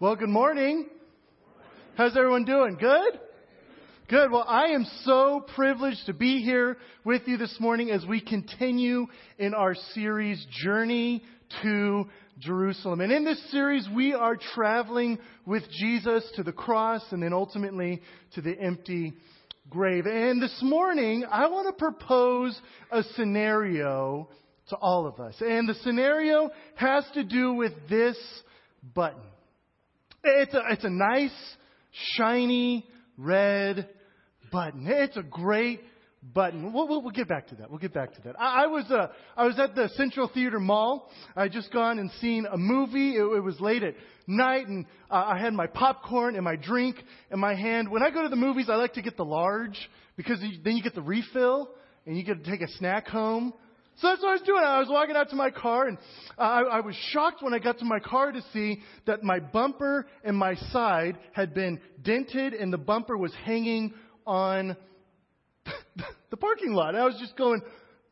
Well, good morning. How's everyone doing? Good? Good. Well, I am so privileged to be here with you this morning as we continue in our series, Journey to Jerusalem. And in this series, we are traveling with Jesus to the cross and then ultimately to the empty grave. And this morning, I want to propose a scenario to all of us. And the scenario has to do with this button. It's a, it's a nice, shiny, red button. It's a great button. We'll, we'll, we'll, get back to that. We'll get back to that. I, I was uh, I was at the Central Theater Mall. I just gone and seen a movie. It, it was late at night, and uh, I had my popcorn and my drink in my hand. When I go to the movies, I like to get the large because then you get the refill and you get to take a snack home. So that's what I was doing. I was walking out to my car, and I, I was shocked when I got to my car to see that my bumper and my side had been dented, and the bumper was hanging on the parking lot. I was just going,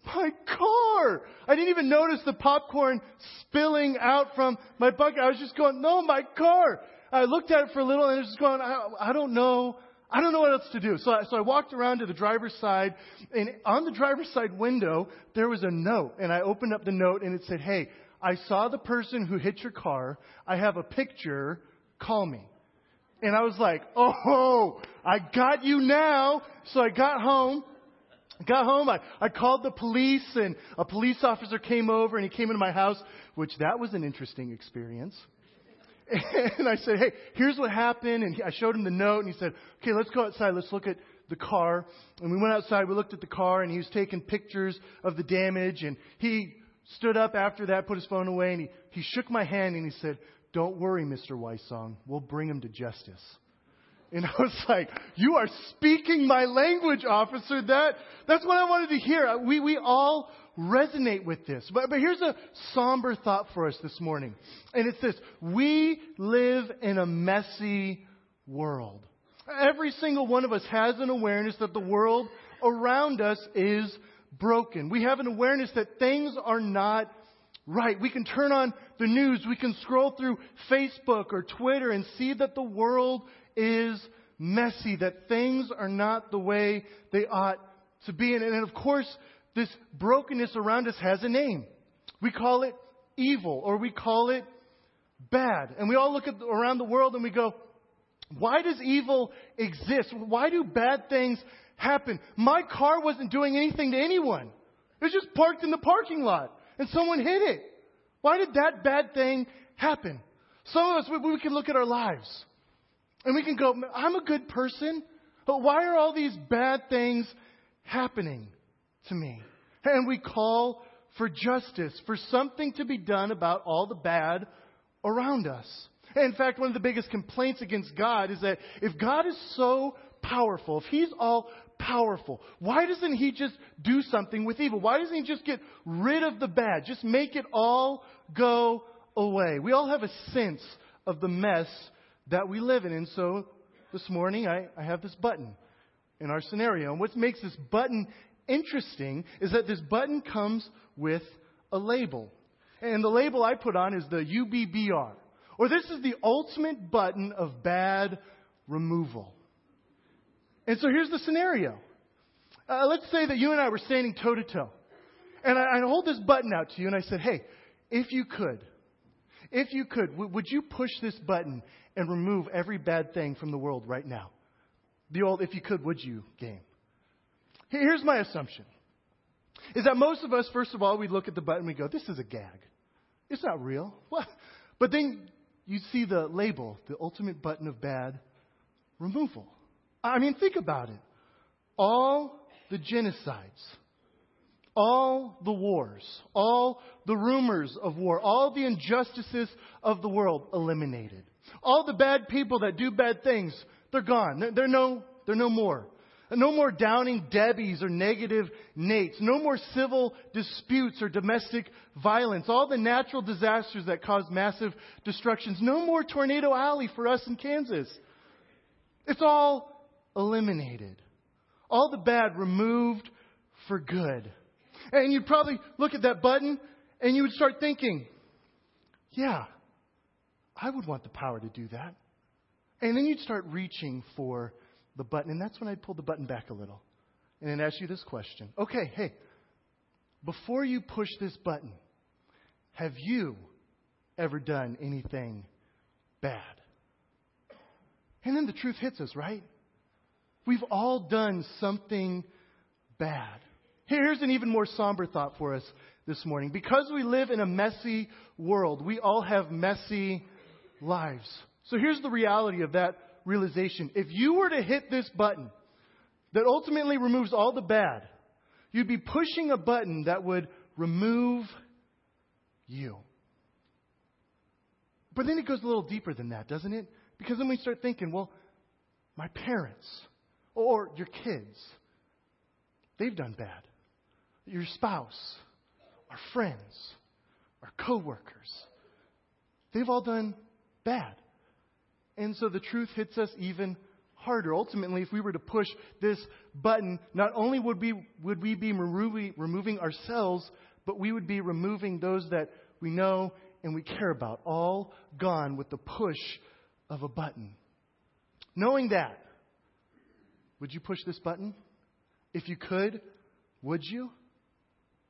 my car! I didn't even notice the popcorn spilling out from my bucket. I was just going, no, my car! I looked at it for a little, and I was just going, I, I don't know I don't know what else to do. So I, so I walked around to the driver's side, and on the driver's side window, there was a note. And I opened up the note, and it said, Hey, I saw the person who hit your car. I have a picture. Call me. And I was like, Oh, I got you now. So I got home. Got home, I, I called the police, and a police officer came over, and he came into my house, which that was an interesting experience. And I said, hey, here's what happened. And I showed him the note and he said, okay, let's go outside. Let's look at the car. And we went outside. We looked at the car and he was taking pictures of the damage. And he stood up after that, put his phone away, and he, he shook my hand and he said, don't worry, Mr. Weissong. We'll bring him to justice. And I was like, you are speaking my language, officer. That, that's what I wanted to hear. We, we all resonate with this. But, but here's a somber thought for us this morning. And it's this. We live in a messy world. Every single one of us has an awareness that the world around us is broken. We have an awareness that things are not right. We can turn on the news. We can scroll through Facebook or Twitter and see that the world is messy, that things are not the way they ought to be. And, and of course, this brokenness around us has a name. We call it evil or we call it bad. And we all look at, around the world and we go, why does evil exist? Why do bad things happen? My car wasn't doing anything to anyone. It was just parked in the parking lot and someone hit it. Why did that bad thing happen? Some of us, we, we can look at our lives and we can go, I'm a good person, but why are all these bad things happening? to me. And we call for justice, for something to be done about all the bad around us. In fact, one of the biggest complaints against God is that if God is so powerful, if He's all powerful, why doesn't He just do something with evil? Why doesn't He just get rid of the bad? Just make it all go away. We all have a sense of the mess that we live in. And so this morning I, I have this button in our scenario. And what makes this button interesting is that this button comes with a label. And the label I put on is the UBBR. Or this is the ultimate button of bad removal. And so here's the scenario. Uh, let's say that you and I were standing toe to toe. And I, I, hold this button out to you and I said, hey, if you could, if you could, w- would you push this button and remove every bad thing from the world right now? The old if you could, would you game. Here's my assumption is that most of us, first of all, we look at the button and we go, this is a gag. It's not real. What? But then you see the label, the ultimate button of bad removal. I mean, think about it. All the genocides, all the wars, all the rumors of war, all the injustices of the world eliminated. All the bad people that do bad things, they're gone. They're, no, they're no more. No more downing Debbies or negative Nates. No more civil disputes or domestic violence. All the natural disasters that cause massive destructions. No more Tornado Alley for us in Kansas. It's all eliminated. All the bad removed for good. And you'd probably look at that button and you would start thinking, yeah, I would want the power to do that. And then you'd start reaching for the button, and that's when I'd pull the button back a little and then ask you this question. Okay, hey, before you push this button, have you ever done anything bad? And then the truth hits us, right? We've all done something bad. Here's an even more somber thought for us this morning. Because we live in a messy world, we all have messy lives. So here's the reality of that realization. If you were to hit this button that ultimately removes all the bad, you'd be pushing a button that would remove you. But then it goes a little deeper than that, doesn't it? Because then we start thinking, well, my parents or your kids, they've done bad. Your spouse, our friends, our coworkers, they've all done bad. And so the truth hits us even harder. Ultimately, if we were to push this button, not only would we, would we be removing, ourselves, but we would be removing those that we know and we care about, all gone with the push of a button. Knowing that, would you push this button? If you could, would you?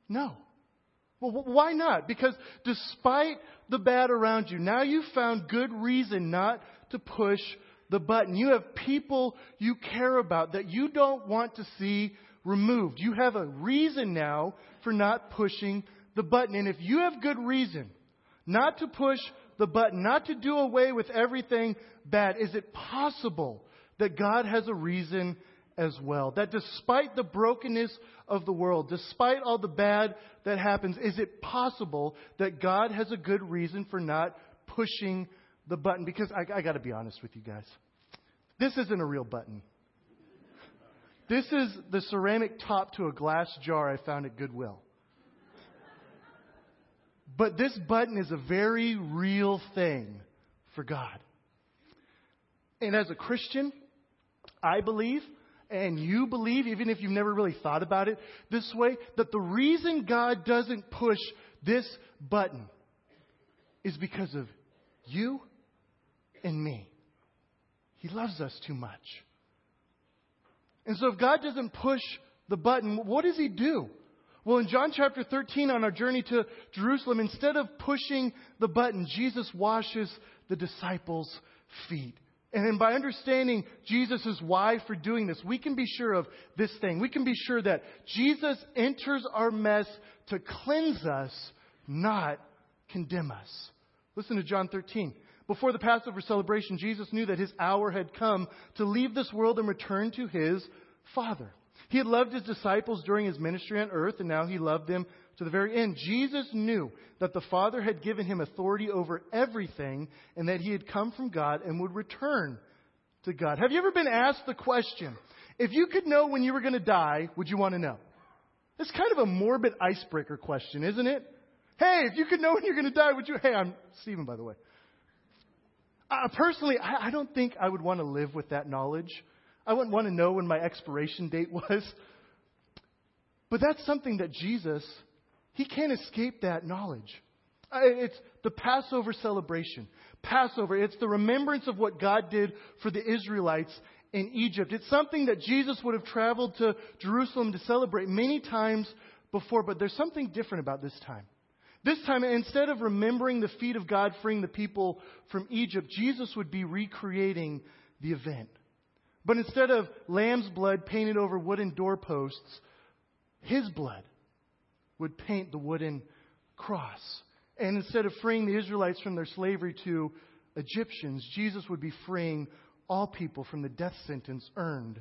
No. Well, why not? Because despite the bad around you, now you've found good reason not to push the button. You have people you care about that you don't want to see removed. You have a reason now for not pushing the button. And if you have good reason not to push the button, not to do away with everything bad, is it possible that God has a reason as well. That despite the brokenness of the world, despite all the bad that happens, is it possible that God has a good reason for not pushing the button? Because I, I got to be honest with you guys. This isn't a real button. This is the ceramic top to a glass jar I found at Goodwill. But this button is a very real thing for God. And as a Christian, I believe and you believe, even if you've never really thought about it this way, that the reason God doesn't push this button is because of you and me. He loves us too much. And so if God doesn't push the button, what does He do? Well, in John chapter 13, on our journey to Jerusalem, instead of pushing the button, Jesus washes the disciples' feet. And by understanding Jesus' why for doing this, we can be sure of this thing. We can be sure that Jesus enters our mess to cleanse us, not condemn us. Listen to John 13. Before the Passover celebration, Jesus knew that his hour had come to leave this world and return to his Father. He had loved his disciples during his ministry on earth, and now he loved them to the very end. Jesus knew that the Father had given him authority over everything and that he had come from God and would return to God. Have you ever been asked the question, if you could know when you were going to die, would you want to know? It's kind of a morbid icebreaker question, isn't it? Hey, if you could know when you're going to die, would you? Hey, I'm Stephen, by the way. Uh, personally, I, I don't think I would want to live with that knowledge. I wouldn't want to know when my expiration date was. But that's something that Jesus he can't escape that knowledge. Uh, it's the Passover celebration. Passover, it's the remembrance of what God did for the Israelites in Egypt. It's something that Jesus would have traveled to Jerusalem to celebrate many times before, but there's something different about this time. This time, instead of remembering the feat of God freeing the people from Egypt, Jesus would be recreating the event. But instead of lamb's blood painted over wooden doorposts, his blood would paint the wooden cross. And instead of freeing the Israelites from their slavery to Egyptians, Jesus would be freeing all people from the death sentence earned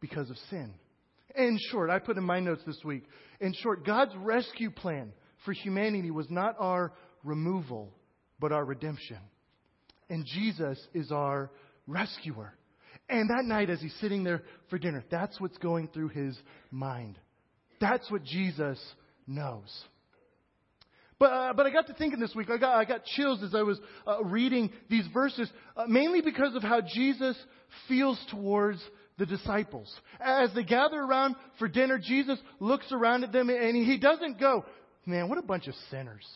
because of sin. In short, I put in my notes this week, in short, God's rescue plan for humanity was not our removal, but our redemption. And Jesus is our rescuer. And that night, as he's sitting there for dinner, that's what's going through his mind. That's what Jesus knows. But, uh, but I got to thinking this week, I got, I got chills as I was uh, reading these verses, uh, mainly because of how Jesus feels towards the disciples. As they gather around for dinner, Jesus looks around at them and he doesn't go, man, what a bunch of sinners.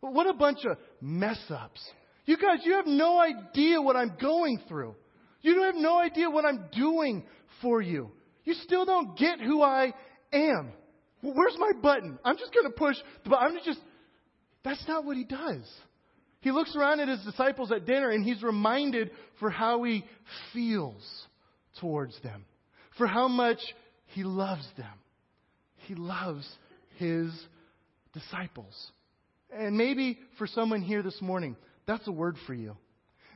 What a bunch of mess ups. You guys, you have no idea what I'm going through. You have no idea what I'm doing for you. You still don't get who I am. Where's my button? I'm just going to push the button. I'm just. That's not what he does. He looks around at his disciples at dinner and he's reminded for how he feels towards them, for how much he loves them. He loves his disciples. And maybe for someone here this morning, that's a word for you.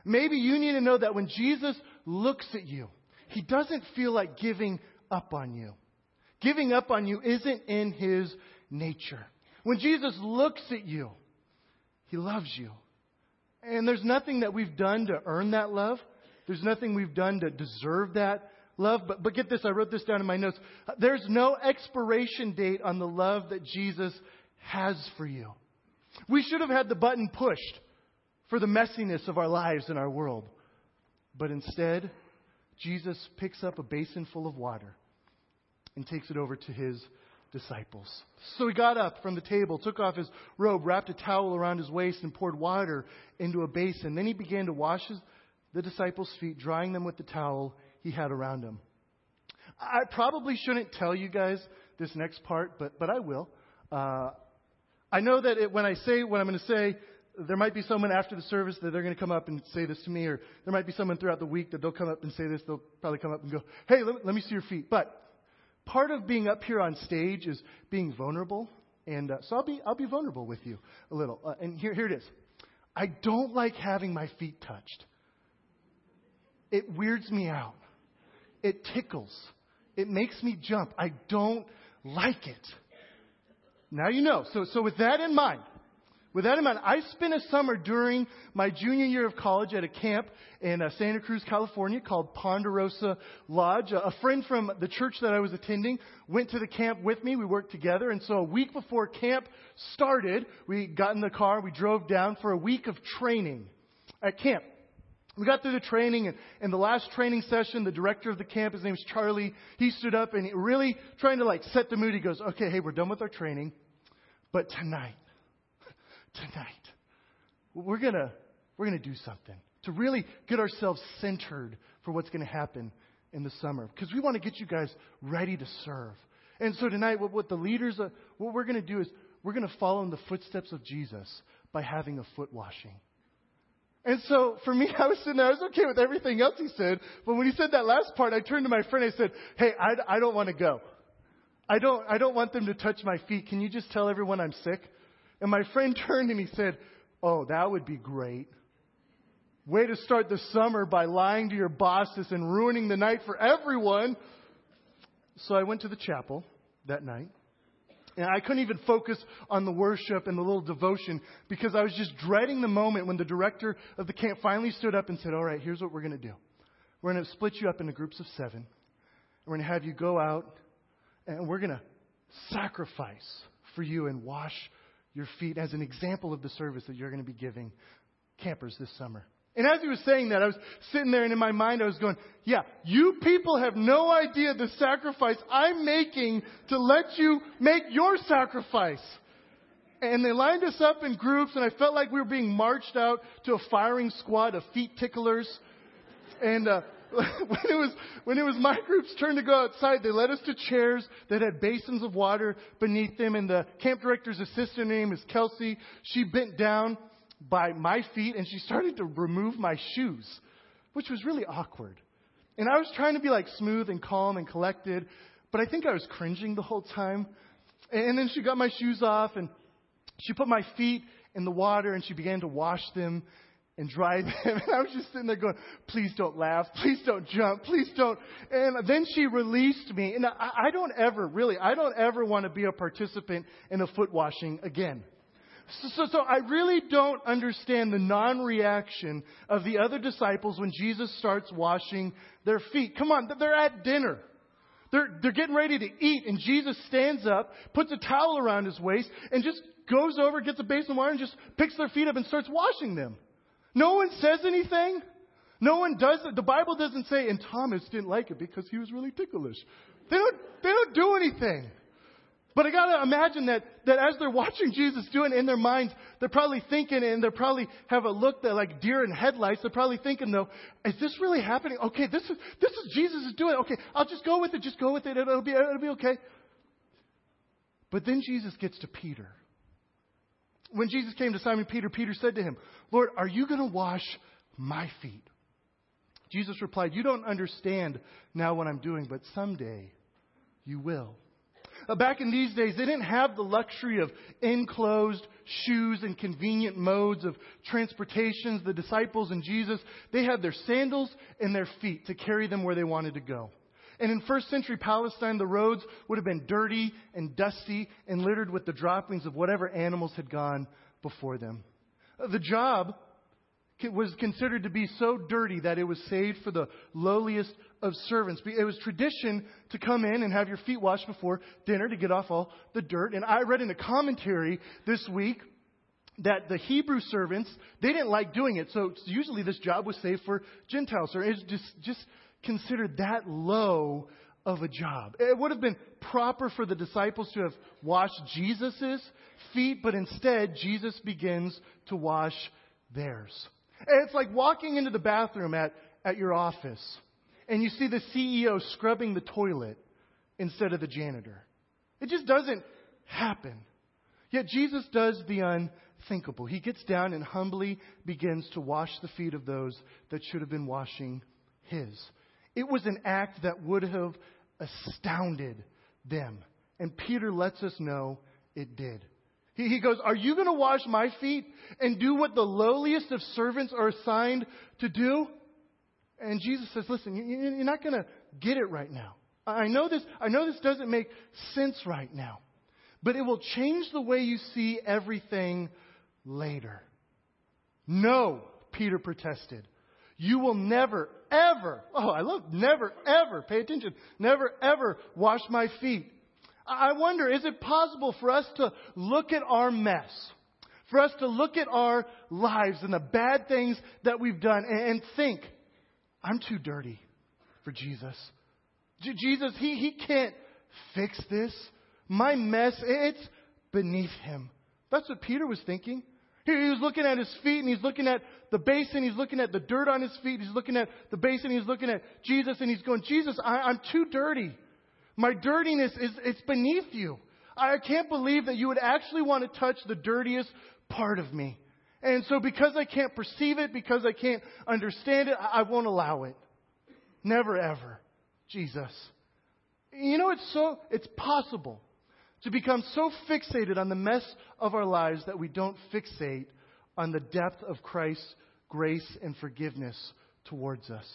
Maybe you need to know that when Jesus looks at you, he doesn't feel like giving up on you. Giving up on you isn't in his nature. When Jesus looks at you, he loves you. And there's nothing that we've done to earn that love. There's nothing we've done to deserve that love. But, but get this, I wrote this down in my notes. There's no expiration date on the love that Jesus has for you. We should have had the button pushed for the messiness of our lives and our world. But instead, Jesus picks up a basin full of water and takes it over to his disciples. So he got up from the table, took off his robe, wrapped a towel around his waist, and poured water into a basin. Then he began to wash his, the disciples' feet, drying them with the towel he had around him. I probably shouldn't tell you guys this next part, but, but I will. Uh, I know that it, when I say what I'm going to say, there might be someone after the service that they're going to come up and say this to me, or there might be someone throughout the week that they'll come up and say this. They'll probably come up and go, "Hey, let, let me see your feet." But part of being up here on stage is being vulnerable, and uh, so I'll be I'll be vulnerable with you a little. Uh, and here here it is. I don't like having my feet touched. It weirds me out. It tickles. It makes me jump. I don't like it. Now you know. So so with that in mind. With that in mind, I spent a summer during my junior year of college at a camp in uh, Santa Cruz, California called Ponderosa Lodge. A friend from the church that I was attending went to the camp with me. We worked together. And so a week before camp started, we got in the car, we drove down for a week of training at camp. We got through the training, and in the last training session, the director of the camp, his name is Charlie, he stood up and really trying to like set the mood. He goes, okay, hey, we're done with our training, but tonight, tonight, we're gonna, we're gonna do something to really get ourselves centered for what's gonna happen in the summer. Because we want to get you guys ready to serve. And so tonight, what, what the leaders, uh, what we're gonna do is we're gonna follow in the footsteps of Jesus by having a foot washing. And so for me, I was sitting there, I was okay with everything else he said. But when he said that last part, I turned to my friend, I said, hey, I, I don't want to go. I don't, I don't want them to touch my feet. Can you just tell everyone I'm sick? And my friend turned and he said, Oh, that would be great. Way to start the summer by lying to your bosses and ruining the night for everyone. So I went to the chapel that night. And I couldn't even focus on the worship and the little devotion because I was just dreading the moment when the director of the camp finally stood up and said, All right, here's what we're going to do. We're going to split you up into groups of seven. We're going to have you go out and we're going to sacrifice for you and wash your feet as an example of the service that you're going to be giving campers this summer. And as he was saying that, I was sitting there and in my mind I was going, yeah, you people have no idea the sacrifice I'm making to let you make your sacrifice. And they lined us up in groups and I felt like we were being marched out to a firing squad of feet ticklers. And, uh, when it was when it was my group's turn to go outside, they led us to chairs that had basins of water beneath them. And the camp director's assistant name is Kelsey. She bent down by my feet and she started to remove my shoes, which was really awkward. And I was trying to be like smooth and calm and collected, but I think I was cringing the whole time. And then she got my shoes off and she put my feet in the water and she began to wash them and dry them. And I was just sitting there going, please don't laugh. Please don't jump. Please don't. And then she released me. And I, I don't ever, really, I don't ever want to be a participant in a foot washing again. So, so, so I really don't understand the non-reaction of the other disciples when Jesus starts washing their feet. Come on, they're at dinner. They're, they're getting ready to eat, and Jesus stands up, puts a towel around his waist, and just goes over, gets a basin of water, and just picks their feet up and starts washing them. No one says anything. No one does it. The Bible doesn't say, and Thomas didn't like it because he was really ticklish. They don't, they don't do anything. But I gotta imagine that, that as they're watching Jesus do it in their minds, they're probably thinking, and they probably have a look that like deer in headlights. They're probably thinking though, is this really happening? Okay, this is, this is Jesus is doing it. Okay, I'll just go with it. Just go with it. It'll be, it'll be okay. But then Jesus gets to Peter. When Jesus came to Simon Peter, Peter said to him, Lord, are you going to wash my feet? Jesus replied, You don't understand now what I'm doing, but someday you will. Uh, back in these days, they didn't have the luxury of enclosed shoes and convenient modes of transportations. The disciples and Jesus, they had their sandals and their feet to carry them where they wanted to go. And in first century Palestine, the roads would have been dirty and dusty and littered with the droppings of whatever animals had gone before them. Uh, the job was considered to be so dirty that it was saved for the lowliest of servants. It was tradition to come in and have your feet washed before dinner to get off all the dirt. And I read in a commentary this week that the Hebrew servants, they didn't like doing it. So usually this job was saved for Gentiles. Or it's just, just considered that low of a job. It would have been proper for the disciples to have washed Jesus' feet, but instead Jesus begins to wash theirs. It's like walking into the bathroom at, at your office and you see the CEO scrubbing the toilet instead of the janitor. It just doesn't happen. Yet Jesus does the unthinkable. He gets down and humbly begins to wash the feet of those that should have been washing his. It was an act that would have astounded them. And Peter lets us know it did. He, he goes, Are you going to wash my feet and do what the lowliest of servants are assigned to do? And Jesus says, Listen, you're not going to get it right now. I know this, I know this doesn't make sense right now, but it will change the way you see everything later. No, Peter protested. You will never, ever, oh, I love never, ever, pay attention, never, ever wash my feet. I wonder, is it possible for us to look at our mess, for us to look at our lives and the bad things that we've done and think, I'm too dirty for Jesus. J- Jesus, he, he can't fix this. My mess, it's beneath him. That's what Peter was thinking. He, he was looking at his feet and he's looking at the basin. He's looking at the dirt on his feet. He's looking at the basin. He's looking at Jesus and he's going, Jesus, I, I'm too dirty. My dirtiness is it's beneath you. I can't believe that you would actually want to touch the dirtiest part of me. And so because I can't perceive it, because I can't understand it, I won't allow it. Never ever. Jesus. You know, it's so, it's possible to become so fixated on the mess of our lives that we don't fixate on the depth of Christ's grace and forgiveness towards us.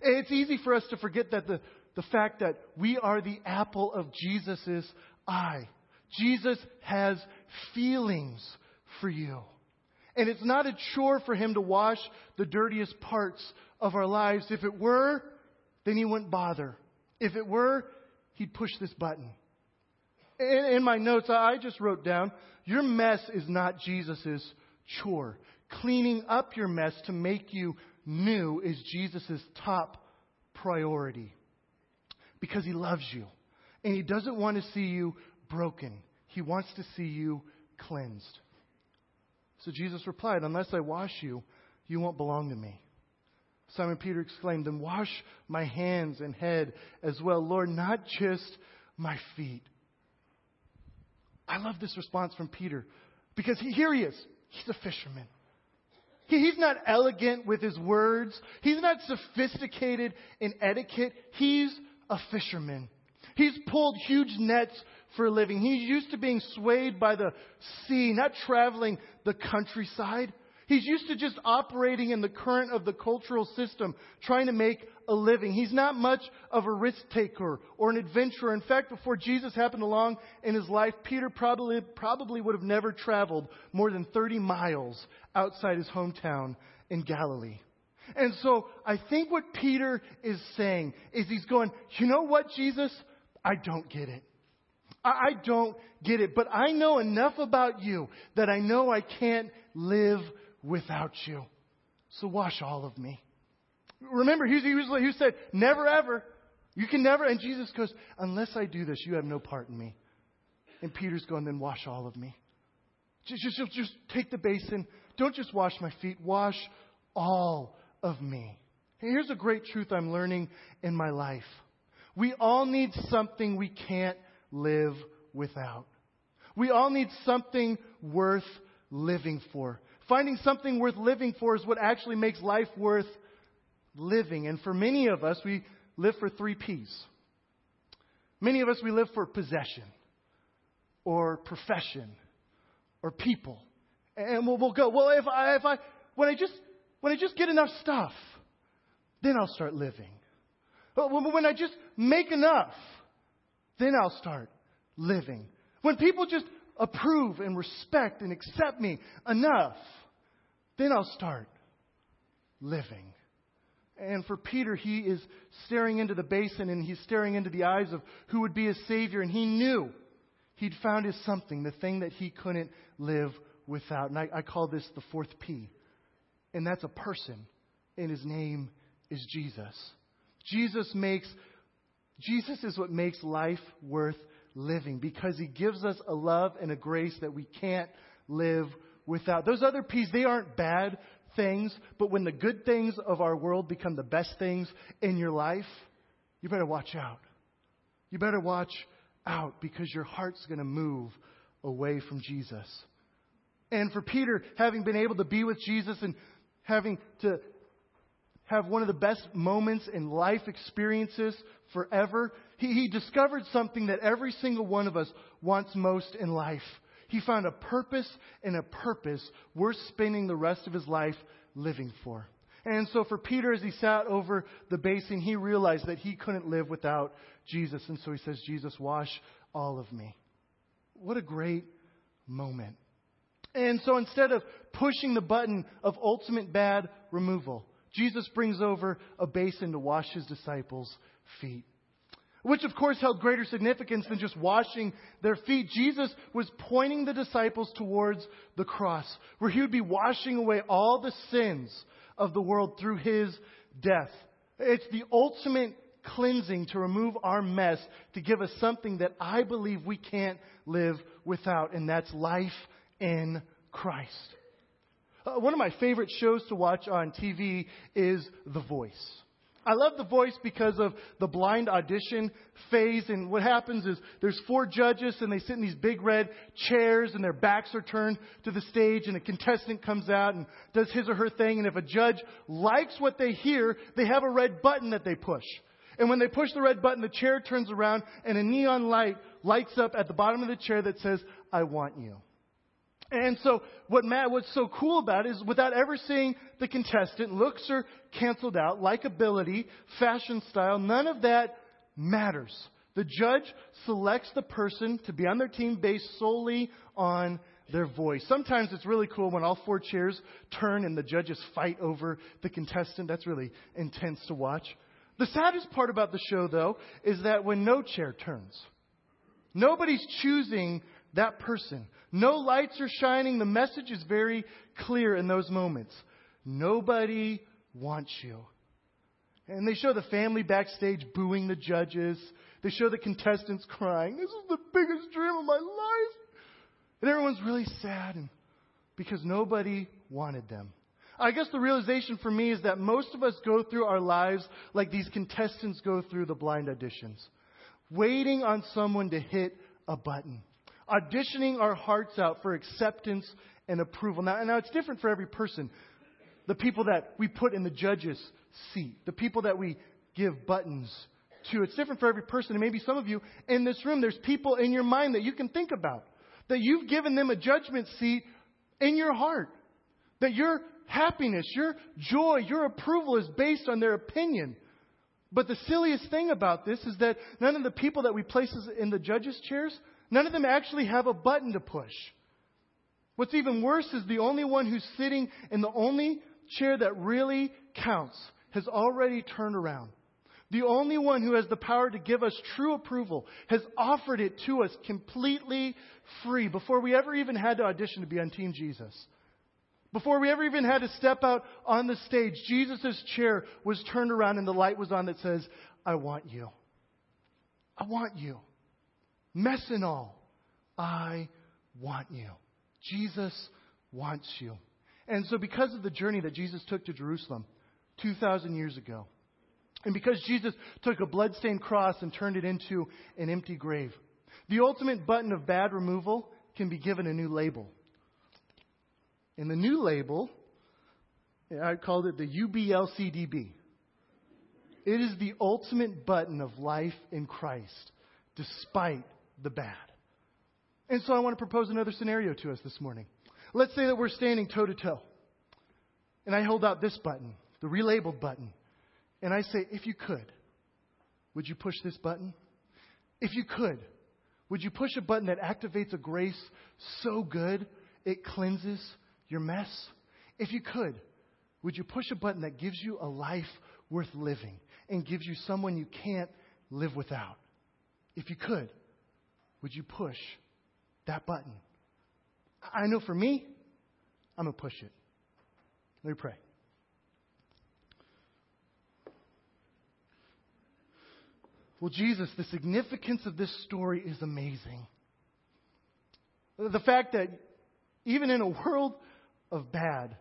It's easy for us to forget that the, the fact that we are the apple of Jesus' eye. Jesus has feelings for you. And it's not a chore for him to wash the dirtiest parts of our lives. If it were, then he wouldn't bother. If it were, he'd push this button. In, in my notes, I just wrote down, your mess is not Jesus' chore. Cleaning up your mess to make you new is Jesus' top priority. Because he loves you. And he doesn't want to see you broken. He wants to see you cleansed. So Jesus replied, Unless I wash you, you won't belong to me. Simon Peter exclaimed, Then wash my hands and head as well, Lord, not just my feet. I love this response from Peter because he, here he is. He's a fisherman. He, he's not elegant with his words, he's not sophisticated in etiquette. He's a fisherman. He's pulled huge nets for a living. He's used to being swayed by the sea, not traveling the countryside. He's used to just operating in the current of the cultural system, trying to make a living. He's not much of a risk taker or an adventurer. In fact, before Jesus happened along in his life, Peter probably, probably would have never traveled more than 30 miles outside his hometown in Galilee. And so I think what Peter is saying is he's going, you know what, Jesus? I don't get it. I don't get it, but I know enough about you that I know I can't live without you. So wash all of me. Remember, he, was, he said, never ever. You can never. And Jesus goes, unless I do this, you have no part in me. And Peter's going, then wash all of me. Just, just, just take the basin. Don't just wash my feet, wash all of me. Here's a great truth I'm learning in my life. We all need something we can't live without. We all need something worth living for. Finding something worth living for is what actually makes life worth living. And for many of us, we live for three P's. Many of us, we live for possession or profession or people. And we'll, we'll go, well, if I, if I, when I just, when I just get enough stuff, then I'll start living. When I just make enough, then I'll start living. When people just approve and respect and accept me enough, then I'll start living. And for Peter, he is staring into the basin and he's staring into the eyes of who would be his Savior. And he knew he'd found his something, the thing that he couldn't live without. And I, I call this the fourth P. And that's a person. And his name is Jesus. Jesus makes, Jesus is what makes life worth living because he gives us a love and a grace that we can't live without. Those other P's, they aren't bad things, but when the good things of our world become the best things in your life, you better watch out. You better watch out because your heart's going to move away from Jesus. And for Peter, having been able to be with Jesus and having to have one of the best moments in life experiences forever, he, he discovered something that every single one of us wants most in life. He found a purpose and a purpose worth spending the rest of his life living for. And so for Peter, as he sat over the basin, he realized that he couldn't live without Jesus. And so he says, Jesus, wash all of me. What a great moment. And so instead of pushing the button of ultimate bad removal, Jesus brings over a basin to wash his disciples' feet which of course held greater significance than just washing their feet. Jesus was pointing the disciples towards the cross, where he would be washing away all the sins of the world through his death. It's the ultimate cleansing to remove our mess, to give us something that I believe we can't live without, and that's life in Christ. Uh, one of my favorite shows to watch on TV is The Voice. I love the voice because of the blind audition phase. And what happens is there's four judges and they sit in these big red chairs and their backs are turned to the stage and a contestant comes out and does his or her thing. And if a judge likes what they hear, they have a red button that they push. And when they push the red button, the chair turns around and a neon light lights up at the bottom of the chair that says, I want you. And so what Matt, what's so cool about it is without ever seeing the contestant, looks are canceled out, likability, fashion style, none of that matters. The judge selects the person to be on their team based solely on their voice. Sometimes it's really cool when all four chairs turn and the judges fight over the contestant. That's really intense to watch. The saddest part about the show, though, is that when no chair turns, nobody's choosing that person. No lights are shining. The message is very clear in those moments. Nobody wants you. And they show the family backstage booing the judges. They show the contestants crying. This is the biggest dream of my life. And everyone's really sad and, because nobody wanted them. I guess the realization for me is that most of us go through our lives like these contestants go through the blind auditions, waiting on someone to hit a button auditioning our hearts out for acceptance and approval. Now, now it's different for every person. The people that we put in the judge's seat, the people that we give buttons to, it's different for every person. And maybe some of you in this room, there's people in your mind that you can think about, that you've given them a judgment seat in your heart, that your happiness, your joy, your approval is based on their opinion. But the silliest thing about this is that none of the people that we place in the judges' chairs None of them actually have a button to push. What's even worse is the only one who's sitting in the only chair that really counts has already turned around. The only one who has the power to give us true approval has offered it to us completely free before we ever even had to audition to be on Team Jesus. Before we ever even had to step out on the stage, Jesus' chair was turned around and the light was on that says, I want you. I want you mess and all, I want you. Jesus wants you. And so, because of the journey that Jesus took to Jerusalem 2,000 years ago, and because Jesus took a bloodstained cross and turned it into an empty grave, the ultimate button of bad removal can be given a new label. And the new label, I called it the UBLCDB. It is the ultimate button of life in Christ, despite the bad. And so I want to propose another scenario to us this morning. Let's say that we're standing toe to toe, and I hold out this button, the relabeled button, and I say, if you could, would you push this button? If you could, would you push a button that activates a grace so good it cleanses your mess? If you could, would you push a button that gives you a life worth living and gives you someone you can't live without? If you could, would you push that button? I know for me, I'm going to push it. Let me pray. Well, Jesus, the significance of this story is amazing. The fact that even in a world of bad,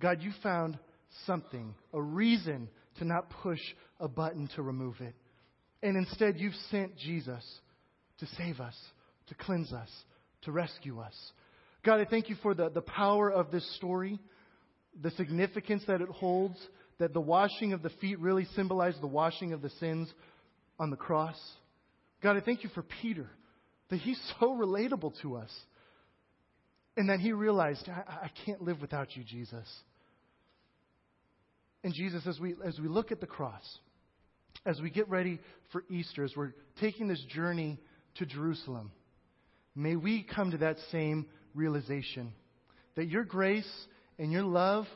God, you found something, a reason to not push a button to remove it. And instead, you've sent Jesus to save us, to cleanse us, to rescue us. God, I thank you for the, the power of this story, the significance that it holds, that the washing of the feet really symbolized the washing of the sins on the cross. God, I thank you for Peter, that he's so relatable to us. And that he realized, I, I can't live without you, Jesus. And Jesus, as we, as we look at the cross, as we get ready for Easter, as we're taking this journey to Jerusalem, may we come to that same realization that your grace and your love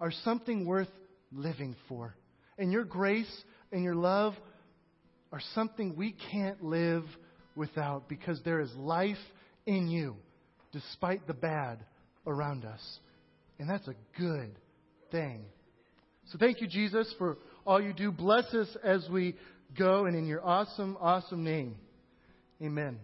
are something worth living for. And your grace and your love are something we can't live without because there is life in you despite the bad around us. And that's a good thing. So thank you, Jesus, for all you do. Bless us as we go and in your awesome, awesome name. Amen.